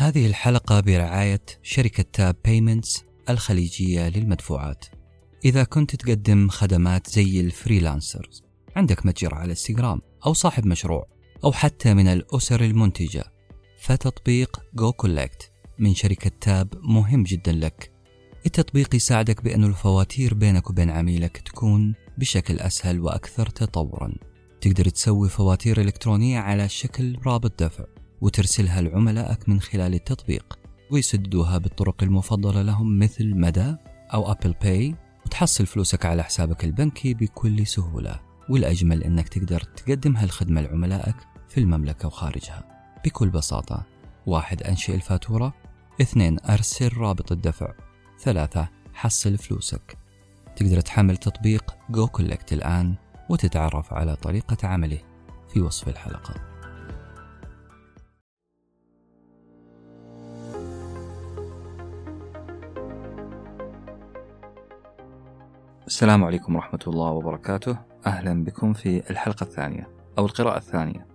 هذه الحلقة برعاية شركة Tap Payments الخليجية للمدفوعات. إذا كنت تقدم خدمات زي ال freelancers عندك متجر على إنستغرام أو صاحب مشروع أو حتى من الأسر المنتجة. فتطبيق goCollect من شركة Tap مهم جدا لك. التطبيق يساعدك بأن الفواتير بينك وبين عميلك تكون بشكل أسهل وأكثر تطورا. تقدر تسوي فواتير إلكترونية على شكل رابط دفع. وترسلها لعملائك من خلال التطبيق ويسددوها بالطرق المفضلة لهم مثل مدى أو Apple Pay وتحصل فلوسك على حسابك البنكي بكل سهولة. والأجمل أنك تقدر تقدم هالخدمة لعملائك في المملكة وخارجها. بكل بساطة واحد أنشئ الفاتورة اثنين أرسل رابط الدفع ثلاثة حصل فلوسك. تقدر تحمل تطبيق goCollect الآن وتتعرف على طريقة عمله في وصف الحلقة. السلام عليكم ورحمة الله وبركاته. أهلا بكم في الحلقة الثانية أو القراءة الثانية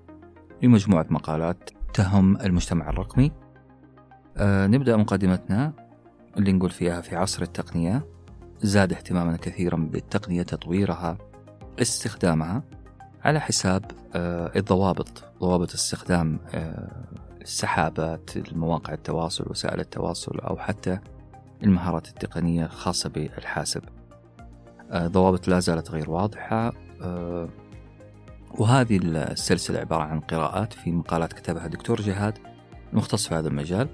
لمجموعة مقالات تهم المجتمع الرقمي. أه نبدأ مقدمتنا اللي نقول فيها في عصر التقنية. زاد اهتمامنا كثيرا بالتقنية تطويرها استخدامها على حساب أه الضوابط ضوابط استخدام أه السحابات المواقع التواصل وسائل التواصل أو حتى المهارات التقنية الخاصة بالحاسب. ضوابط لا زالت غير واضحة. وهذه السلسلة عبارة عن قراءات في مقالات كتبها الدكتور جهاد المختص في هذا المجال.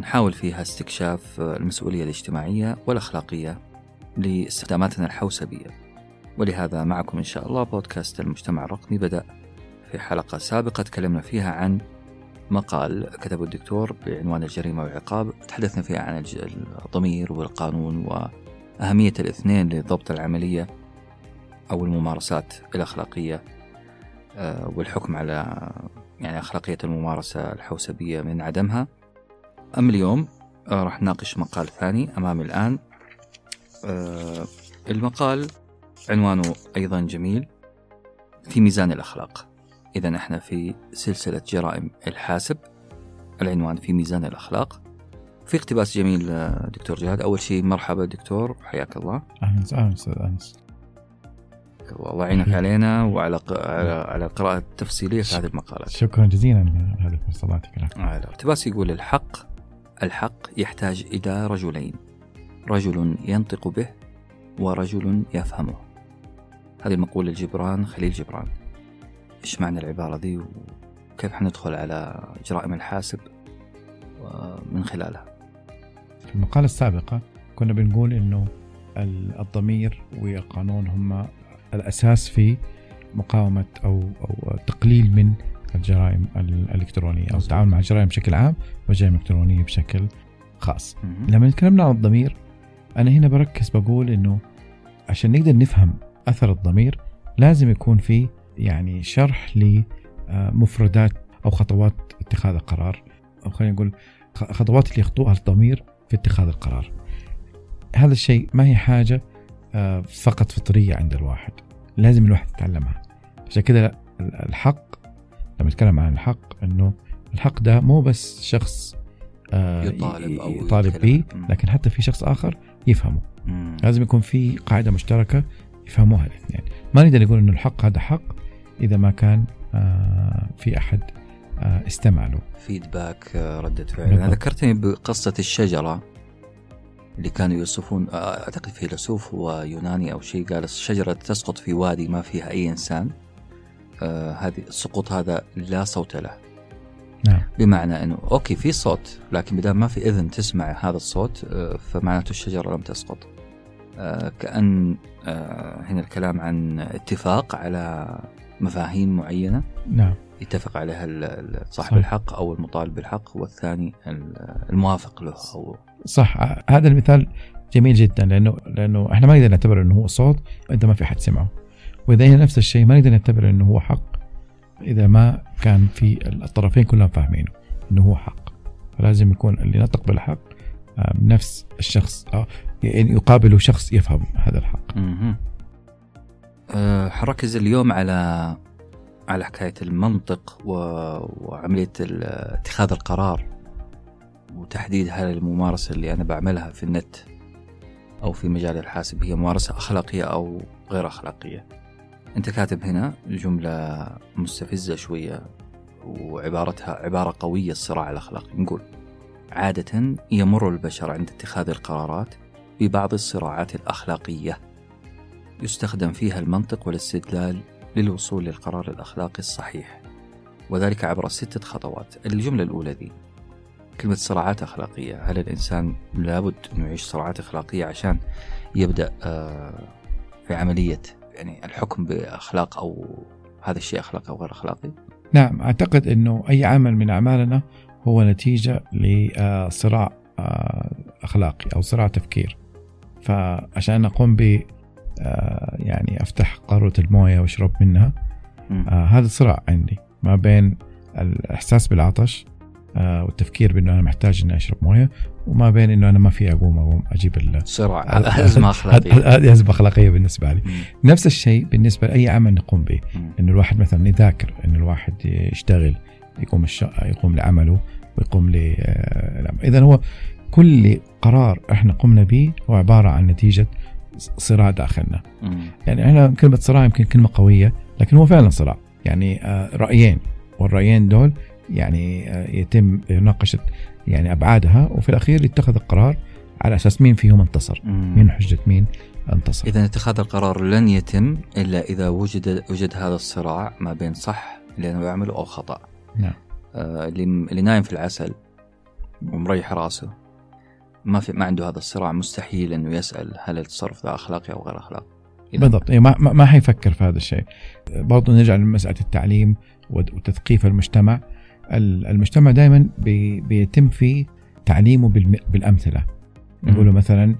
نحاول فيها استكشاف المسؤولية الاجتماعية والأخلاقية لاستخداماتنا الحوسبية. ولهذا معكم إن شاء الله بودكاست المجتمع الرقمي بدأ في حلقة سابقة تكلمنا فيها عن مقال كتبه الدكتور بعنوان الجريمة والعقاب. تحدثنا فيها عن الضمير والقانون أهمية الاثنين لضبط العملية أو الممارسات الأخلاقية والحكم على يعني أخلاقية الممارسة الحوسبية من عدمها. أما اليوم راح نناقش مقال ثاني أمامي الآن. المقال عنوانه أيضا جميل في ميزان الأخلاق. إذا إحنا في سلسلة جرائم الحاسب العنوان في ميزان الأخلاق. في اقتباس جميل دكتور جهاد. أول شيء مرحبا دكتور حياك الله. أهلا وسهلا أستاذ أنس. الله يعينك علينا وعلى على على القراءة التفصيلية في هذه المقالات شكرا جزيلا على هذه الفرصه الله يعطيك الاقتباس يقول الحق الحق يحتاج إلى رجلين. رجل ينطق به ورجل يفهمه. هذه مقولة جبران خليل جبران. إيش معنى العبارة دي وكيف حندخل على جرائم الحاسب؟ من خلالها. في المقالة السابقة كنا بنقول إنه الضمير والقانون هم الأساس في مقاومة أو أو تقليل من الجرائم الإلكترونية أو التعامل مع الجرائم بشكل عام والجرائم الالكترونية بشكل خاص. لما تكلمنا عن الضمير أنا هنا بركز بقول إنه عشان نقدر نفهم أثر الضمير لازم يكون في يعني شرح لمفردات أو خطوات اتخاذ القرار أو خلينا نقول خطوات اللي يخطوها الضمير في اتخاذ القرار. هذا الشيء ما هي حاجة فقط فطرية عند الواحد. لازم الواحد يتعلمها. عشان كذا الحق لما نتكلم عن الحق إنه الحق ده مو بس شخص يطالب أو يطالب به لكن حتى في شخص آخر يفهمه. مم. لازم يكون في قاعدة مشتركة يفهموها الاثنين. ما نقدر نقول إنه الحق هذا حق إذا ما كان في أحد استمع له فيدباك ردة فعل. أنا ذكرتني بقصة الشجرة اللي كانوا يوصفون أعتقد فيلسوف ويوناني أو شيء قال الشجرة تسقط في وادي ما فيها أي إنسان. آه هذه السقوط هذا لا صوت له. نعم. بمعنى أنه أوكي في صوت لكن بدل ما في إذن تسمع هذا الصوت آه فمعناته الشجرة لم تسقط. آه كأن آه هنا الكلام عن اتفاق على مفاهيم معينة. نعم. يتفق عليها صاحب. الحق أو المطالب بالحق والثاني الموافق له أو صح. هذا المثال جميل جدا لأنه لأنه إحنا ما نقدر نعتبر إنه هو صوت إذا ما في حد سمعه. وإذا هي نفس الشيء ما نقدر نعتبر إنه هو حق إذا ما كان في الطرفين كلهم فاهمينه إنه هو حق. فلازم يكون اللي نطق بالحق نفس الشخص يعني يقابله شخص يفهم هذا الحق. حركز اليوم على على حكاية المنطق و... وعملية ال- اتخاذ القرار وتحديد هل الممارسة اللي أنا بعملها في النت أو في مجال الحاسب هي ممارسة أخلاقية أو غير أخلاقية. أنت كاتب هنا جملة مستفزة شوية وعبارتها عبارة قوية الصراع الأخلاقي نقول عادة يمر البشر عند اتخاذ القرارات ببعض الصراعات الأخلاقية يستخدم فيها المنطق والاستدلال للوصول للقرار الأخلاقي الصحيح وذلك عبر ستة خطوات. الجملة الأولى ذي كلمة صراعات أخلاقية. هل الإنسان لابد أنه يعيش صراعات أخلاقية عشان يبدأ آه، في عملية يعني الحكم بأخلاق أو هذا الشيء أخلاقي أو غير أخلاقي؟ نعم أعتقد أنه أي عمل من أعمالنا هو نتيجة لصراع آه، أخلاقي أو صراع تفكير. فعشان آه، يعني أفتح قارورة الموية وأشرب منها. آه هذا صراع عندي ما بين الإحساس بالعطش آه والتفكير بأنه أنا محتاج إني أشرب موية وما بين إنه أنا ما في أقوم أجيب ال صراع أزمة أخلاقية هذه أزمة أخلاقية بالنسبة لي. نفس الشيء بالنسبة لأي عمل نقوم به. إنه الواحد مثلا يذاكر إنه الواحد يشتغل يقوم الش... يقوم لعمله ويقوم ل اذا هو كل قرار إحنا قمنا به هو عبارة عن نتيجة صراع داخلنا مم. يعني إحنا كلمة صراع يمكن كلمة قوية لكن هو فعلا صراع يعني آه، رأيين والرأيين دول يعني آه، يتم مناقشه يعني أبعادها وفي الأخير يتخذ القرار على أساس مين فيهم انتصر مم. مين حجة مين انتصر إذا اتخاذ القرار لن يتم إلا إذا وجد وجد هذا الصراع ما بين صح اللي أنا بعمله أو خطأ. نعم. آه اللي اللي نايم في العسل ومريح رأسه ما في ما عنده هذا الصراع مستحيل إنه يسأل هل التصرف ذا أخلاقي أو غير أخلاقي. إذا- بالضبط. إيه، ما ما حيفكر في هذا الشيء. برضو نرجع لمسألة التعليم وت- وتثقيف المجتمع. ال- المجتمع دائما بي بيتم فيه تعليمه بالأمثلة. نقول له مثلا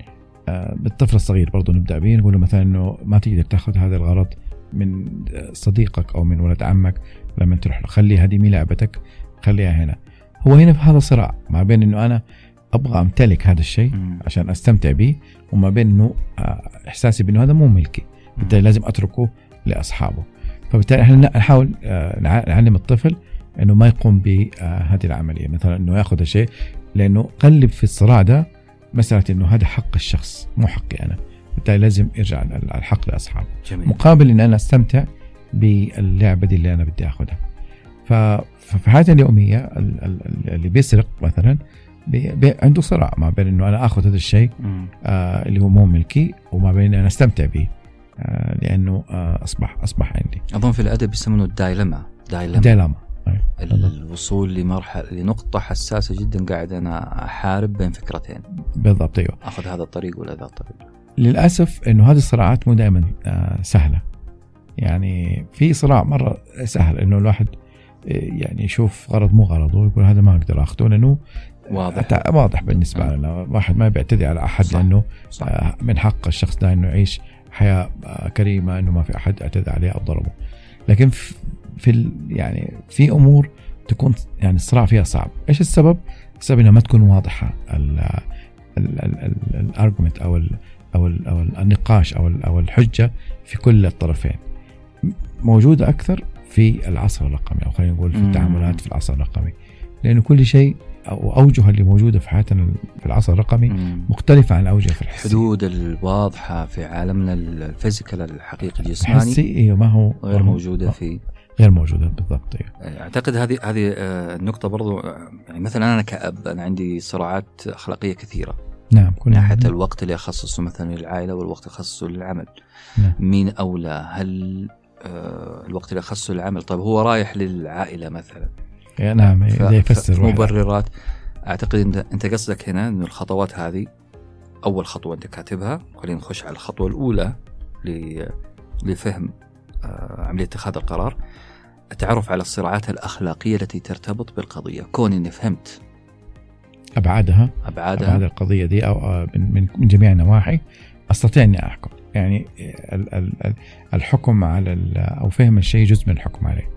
آه، بالطفل الصغير برضو نبدأ به. نقول له مثلا إنه ما تقدر تأخذ هذا الغرض من آه، صديقك أو من ولد عمك. لما تروح له خلي هذه مي لعبتك خليها هنا. هو هنا في هذا صراع ما بين إنه أنا أبغى أمتلك هذا الشيء. عشان أستمتع به وما بين إنه آه، إحساسي بإنه هذا مو ملكي. بالتالي لازم أتركه لأصحابه. فبالتالي إحنا نحاول آه، نع- نعلم الطفل إنه ما يقوم بهذه العملية. مثلا إنه يأخذ الشيء لأنه قلب في الصراع ده مسألة إنه هذا حق الشخص مو حقي أنا. بالتالي لازم يرجع ال- الحق لأصحابه. جميل. مقابل إن أنا أستمتع باللعبة دي اللي أنا بدي أخذها. ف- ففي حياتي اليومية ال- ال- ال- اللي بيسرق مثلا بي بي عنده صراع ما بين إنه أنا آخذ هذا الشيء. آه اللي هو مو ملكي وما بين أنا أستمتع به آه لأنه آه اصبح أصبح عندي. أظن في الأدب يسمونه الدايلما. دايلما. ديلاما أيوة. الوصول لمرحلة لنقطة حساسة جدا قاعد أنا أحارب بين فكرتين. بالضبط أيوه. أخذ هذا الطريق ولا ذا الطريق. للأسف إنه هذه الصراعات مو دائما آه سهلة. يعني في صراع مرة سهل إنه الواحد آه، يعني يشوف غرض مو غرضه ويقول هذا ما أقدر آخذه لأنه واضح. واضح بالنسبة آه. لنا. واحد ما بيعتدي على أحد صح. لأنه صح. آه، من حق الشخص ده إنه يعيش حياة آه، كريمة إنه ما في أحد اعتدى عليه أو ضربه. لكن في يعني في أمور تكون يعني الصراع فيها صعب. إيش السبب؟ السبب إنها ما تكون واضحة. الأرجمنت أو ال أو ال أو ال- النقاش أو أو الحجة في كل الطرفين. موجودة أكثر في العصر الرقمي أو خلينا نقول في. التعاملات في العصر الرقمي. لأنه كل شيء أو اوجه اللي موجودة في حياتنا في العصر الرقمي مم. مختلفة عن الأوجه في الحسي. الحدود الواضحة في عالمنا الفيزيكال الحقيقي الجسماني الحسي أيوه ما هو؟ غير موجودة في غير موجودة بالضبط أيوه أعتقد هذه هذه آه، النقطة برضو آه، يعني مثلا أنا كأب أنا عندي صراعات أخلاقية كثيرة. نعم من كنا ناحية الوقت اللي أخصصه مثلا للعائلة والوقت اللي أخصصه للعمل. نعم. مين أولى؟ هل آه، الوقت اللي أخصصه للعمل؟ طيب هو رايح للعائلة مثلا. إيه، نعم ف- ده يفسر. مبررات. أعتقد انت أنت قصدك هنا إنه الخطوات هذه أول خطوة أنت كاتبها خلينا نخش على الخطوة الأولى لفهم آه، عملية اتخاذ القرار. التعرف على الصراعات الأخلاقية التي ترتبط بالقضية. كون إني فهمت أبعادها. أبعادها. أبعاد القضية دي أو آه، من, من, جميع النواحي أستطيع إني أحكم. يعني ال- ال- ال- الحكم على أو فهم الشيء جزء من الحكم عليه.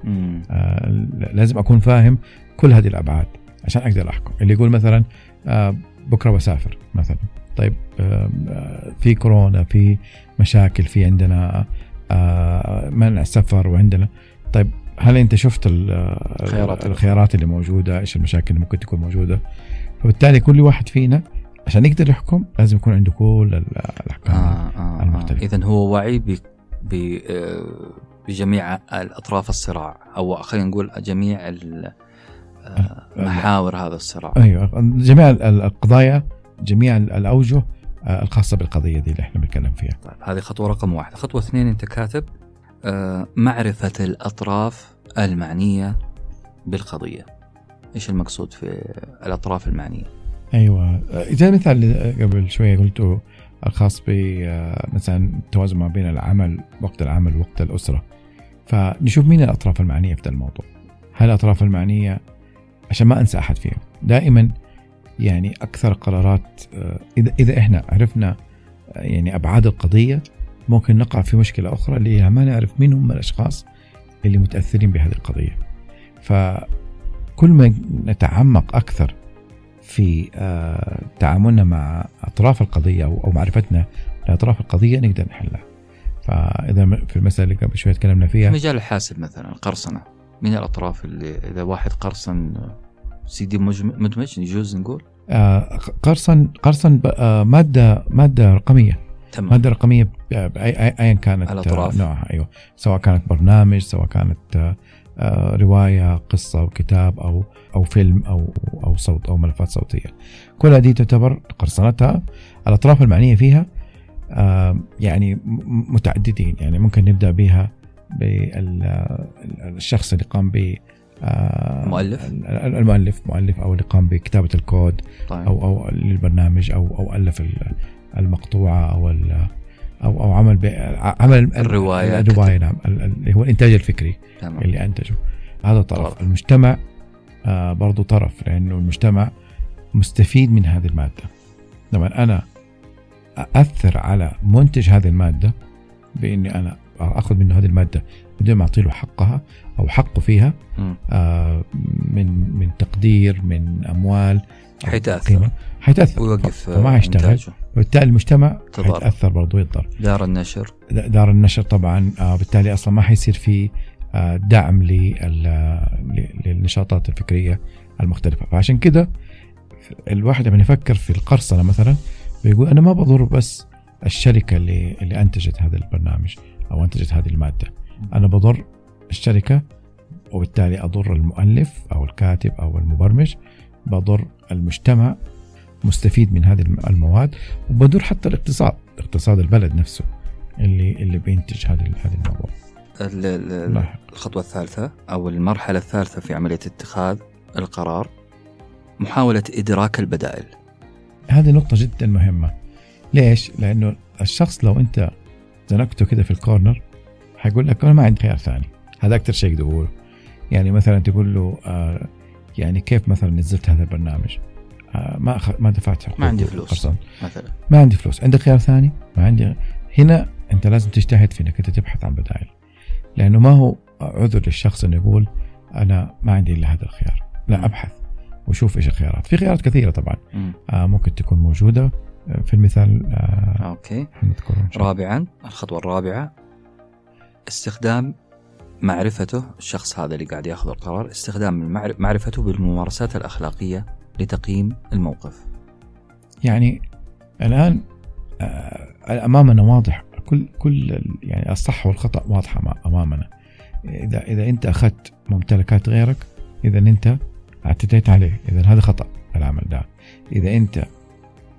آه، لازم أكون فاهم كل هذه الأبعاد عشان أقدر أحكم. اللي يقول مثلا آه، بكرة بسافر مثلا. طيب آه، آه، في كورونا في مشاكل في عندنا آه، منع سفر وعندنا. طيب هل أنت شفت ال- الخيارات. الخيارات اللي موجودة؟ إيش المشاكل اللي ممكن تكون موجودة؟ فبالتالي كل واحد فينا عشان يقدر يحكم لازم يكون عنده كل ال- الاحكام آه آه. اذا هو وعي ب آه، بجميع الأطراف الصراع أو خلينا نقول جميع آه، محاور هذا الصراع. أيوه جميع ال- ال- القضايا جميع ال- الأوجه آه، الخاصة بالقضية دي اللي إحنا بنتكلم فيها. طيب هذه خطوة رقم واحد. خطوة اثنين أنت كاتب معرفة الأطراف المعنية بالقضية. إيش المقصود في الأطراف المعنية؟ أيوه. المثال اللي قبل شوية قلته الخاص ب آه، مثلا التوازن ما بين العمل وقت العمل ووقت الأسرة. فنشوف مين الأطراف المعنية في الموضوع. هل الأطراف المعنية عشان ما أنسى أحد فيهم دائما يعني أكثر قرارات آه، إذا إذا إحنا عرفنا آه، يعني أبعاد القضية ممكن نقع في مشكلة أخرى اللي ما نعرف مين هم الأشخاص اللي متأثرين بهذه القضية. فكل ما نتعمق أكثر في آه، تعاملنا مع أطراف القضية أو معرفتنا لأطراف القضية نقدر نحلها. فإذا في المسألة اللي قبل شوية تكلمنا في فيها مجال الحاسب مثلا القرصنه من الأطراف اللي إذا واحد قرصن سي دي مدمج يجوز نقول؟ آه، قرصن قرصن آه، ماده مادة رقمية. تمام. مادة رقمية ايا كانت آه، الأطراف. نوعها أيوه. سواء كانت برنامج سواء كانت آه، آه، رواية قصة أو كتاب أو أو فيلم أو أو صوت أو ملفات صوتية. كل هذه تعتبر قرصنتها. الأطراف المعنية فيها آه، يعني متعددين. يعني ممكن نبدأ بها بالشخص اللي قام ب آه، مؤلف؟ ال- ال- المؤلف مؤلف أو اللي قام بكتابة الكود طيب. أو أو للبرنامج أو أو ألف ال- المقطوعة أو أو أو عمل عمل ال- الرواية، الرواية نعم. ال- ال- اللي هو الإنتاج الفكري تمام. اللي أنتجه. هذا طرف. طرف. المجتمع آه برضو طرف لأنه المجتمع مستفيد من هذه المادة. لما أنا اثر على منتج هذه المادة بإني أنا أخذ منه هذه المادة بدون ما اعطي له حقها أو حقه فيها. آه من من تقدير من أموال قيمة. حيتأثر. ويوقف فما حيشتغل. وبالتالي المجتمع. حيتأثر برضه يتضرر دار النشر. دار النشر طبعا آه بالتالي أصلا ما حيصير في آه دعم للنشاطات الفكرية المختلفة. فعشان كده الواحد لما يفكر في القرصنة مثلا بيقول أنا ما بضر بس الشركة اللي اللي أنتجت هذا البرنامج أو أنتجت هذه المادة. أنا بضر الشركة وبالتالي أضر المؤلف أو الكاتب أو المبرمج بضر المجتمع مستفيد من هذه الم- المواد وبضر حتى الاقتصاد اقتصاد البلد نفسه اللي اللي بينتج هذه هذه الموضوع ال- ال- لاحق. الخطوة الثالثة أو المرحلة الثالثة في عملية اتخاذ القرار محاولة إدراك البدائل. هذه نقطة جدا مهمة. ليش؟ لأنه الشخص لو أنت زنقته كده في الكورنر حيقول لك أنا ما عندي خيار ثاني. هذا أكثر شيء يقدر يعني مثلا تقول له آه يعني كيف مثلا نزلت هذا البرنامج آه ما أخ... ما دفعت حقوق ما عندي فلوس. القرصنة. مثلا ما عندي فلوس عندك خيار ثاني ما عندي هنا أنت لازم تجتهد في انك أنت تبحث عن بدائل لأنه ما هو عذر للشخص إنه يقول أنا ما عندي إلا هذا الخيار لا. أبحث وشوف إيش الخيارات في خيارات كثيرة طبعا. آه ممكن تكون موجودة آه، في المثال آه الله. رابعا الخطوة الرابعة استخدام معرفته الشخص هذا اللي قاعد ياخذ القرار استخدام معرفته بالممارسات الأخلاقية لتقييم الموقف. يعني الآن آه أمامنا واضح كل كل يعني الصح والخطأ واضحة ما- أمامنا. إذا إذا أنت أخذت ممتلكات غيرك إذا أنت اعتديت عليه إذا هذا خطأ العمل ده. إذا أنت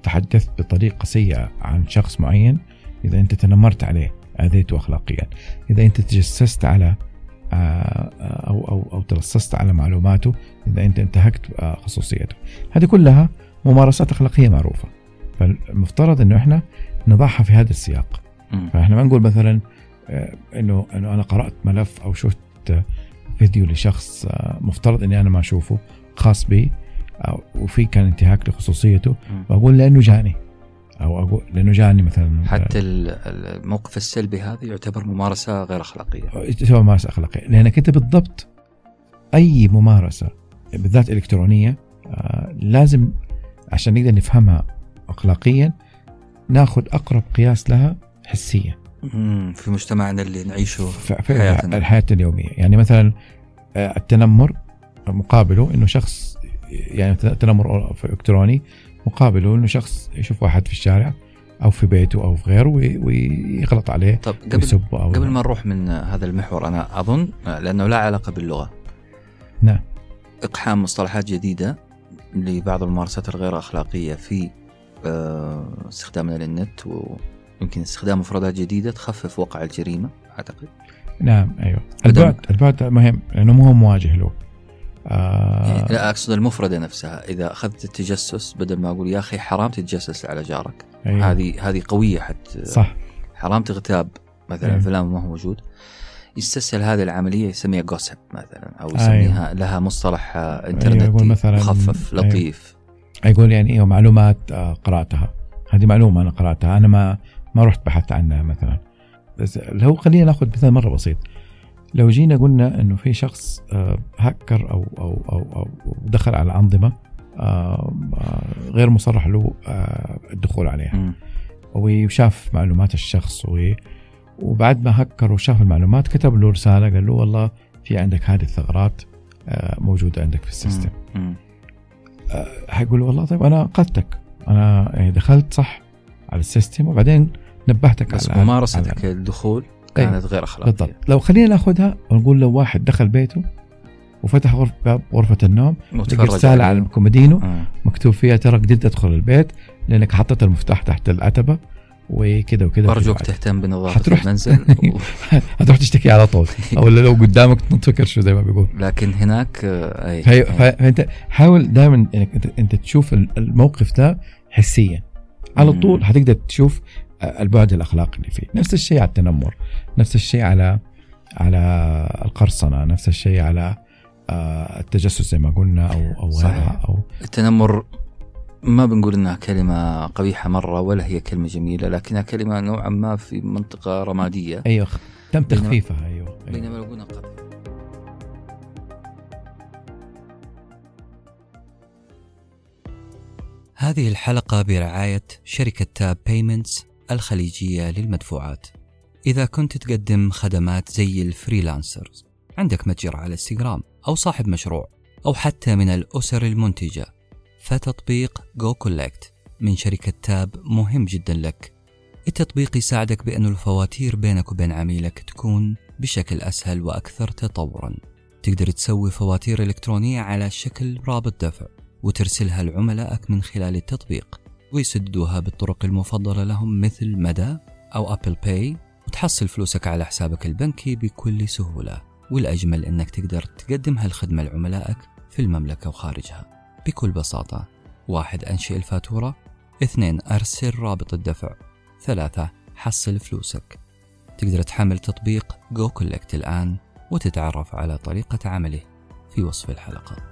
تحدثت بطريقة سيئة عن شخص معين إذا أنت تنمرت عليه آذيته اخلاقيا. إذا أنت تجسست على أو أو أو تلصصت على معلوماته إذا أنت انتهكت آه، خصوصيته. هذه كلها ممارسات أخلاقية معروفة. فالمفترض إنه إحنا نضعها في هذا السياق. فإحنا ما نقول مثلا آه، إنه إنه أنا قرأت ملف أو شفت آه، فيديو لشخص مفترض إني أنا ما أشوفه خاص بي وفي كان انتهاك لخصوصيته. وأقول لأنه جاني. أو أقول لأنه جاني مثلا حتى ال- ال- الموقف السلبي هذا يعتبر ممارسة غير أخلاقية. سواء ممارسة أخلاقية. لأنك أنت بالضبط أي ممارسة بالذات إلكترونية آه، لازم عشان نقدر نفهمها اخلاقيا ناخذ أقرب قياس لها حسيا. في مجتمعنا اللي نعيشه في حياتنا. الحياة اليومية. يعني مثلا آه، التنمر مقابله إنه شخص يعني التنمر في إلكتروني مقابله إنه شخص يشوف واحد في الشارع أو في بيته أو في غيره وي- ويغلط عليه طب قبل أو قبل ما نروح من هذا المحور أنا أظن لأنه لا علاقة باللغة. نعم. إقحام مصطلحات جديدة لبعض الممارسات الغير أخلاقية في آه، استخدامنا للنت ويمكن استخدام مفردات جديدة تخفف وقع الجريمة أعتقد. نعم أيوه. البعد البعد مهم لأنه مو هو مواجه له آه. لا أقصد المفردة نفسها. إذا أخذت التجسس بدل ما أقول يا أخي حرام تتجسس على جارك. أيوة. هذه هذه قوية حتى. صح. حرام تغتاب مثلا أيوة. فلان ما هو موجود. يستسهل هذه العملية يسميها جوسب مثلا أو يسميها لها مصطلح آه، انترنتي يقول مثلاً- مخفف أيوة. لطيف. يقول يعني أيوه معلومات آه، قرأتها. هذه معلومة أنا قرأتها. أنا ما ما رحت بحثت عنها مثلا. بس لو خلينا نأخذ مثال مرة بسيط. لو جينا قلنا إنه في شخص آه، هكر أو أو أو, أو دخل على أنظمة آه، آه، غير مصرح له آه، الدخول عليها. وشاف معلومات الشخص وبعد ما هكر وشاف المعلومات كتب له رسالة قال له والله في عندك هذه الثغرات آه، موجودة عندك في ال system. حيقول له والله طيب أنا انقذتك أنا يعني دخلت صح على ال system وبعدين نبهتك بس على ممارستك على- أيوة. كانت غير أخلاقية بالضبط لو خلينا ناخذها ونقول لو واحد دخل بيته وفتح غرفه باب غرفة النوم رسالة على عليه. الكومودينو آه. مكتوب فيها ترى قدرت أدخل البيت لأنك حطيت المفتاح تحت العتبة وكذا وكذا ارجوك وكذا. تهتم بنظافة حتروح- المنزل و... هتروح تشتكي على طول أو لو قدامك تنفكر شو زي ما بيقول لكن هناك آه، فهي- أي. ف- فأنت حاول دائما إنك انت, أنت تشوف ال- الموقف ده حسيا على. طول حتقدر تشوف البعد الأخلاقي اللي فيه نفس الشيء على التنمر نفس الشيء على على القرصنة نفس الشيء على آه، التجسس زي ما قلنا أو أو صحيح. غيرها أو التنمر ما بنقول إنها كلمة قبيحة مرة ولا هي كلمة جميلة لكنها كلمة نوعا ما في منطقة رمادية أيوه تم تخفيفها أيوه, أيوة. بينما لو قلنا قبل هذه الحلقة برعاية شركة Tap Payments الخليجية للمدفوعات. إذا كنت تقدم خدمات زي ال freelancers عندك متجر على إنستغرام أو صاحب مشروع أو حتى من الأسر المنتجة. فتطبيق goCollect من شركة Tap مهم جدا لك. التطبيق يساعدك بأن الفواتير بينك وبين عميلك تكون بشكل أسهل وأكثر تطورا. تقدر تسوي فواتير إلكترونية على شكل رابط دفع وترسلها لعملائك من خلال التطبيق. ويسددوها بالطرق المفضلة لهم مثل مدى أو Apple Pay وتحصل فلوسك على حسابك البنكي بكل سهولة. والأجمل أنك تقدر تقدم هالخدمة لعملائك في المملكة وخارجها. بكل بساطة واحد أنشئ الفاتورة اثنين أرسل رابط الدفع ثلاثة حصل فلوسك. تقدر تحمل تطبيق goCollect الآن وتتعرف على طريقة عمله في وصف الحلقة.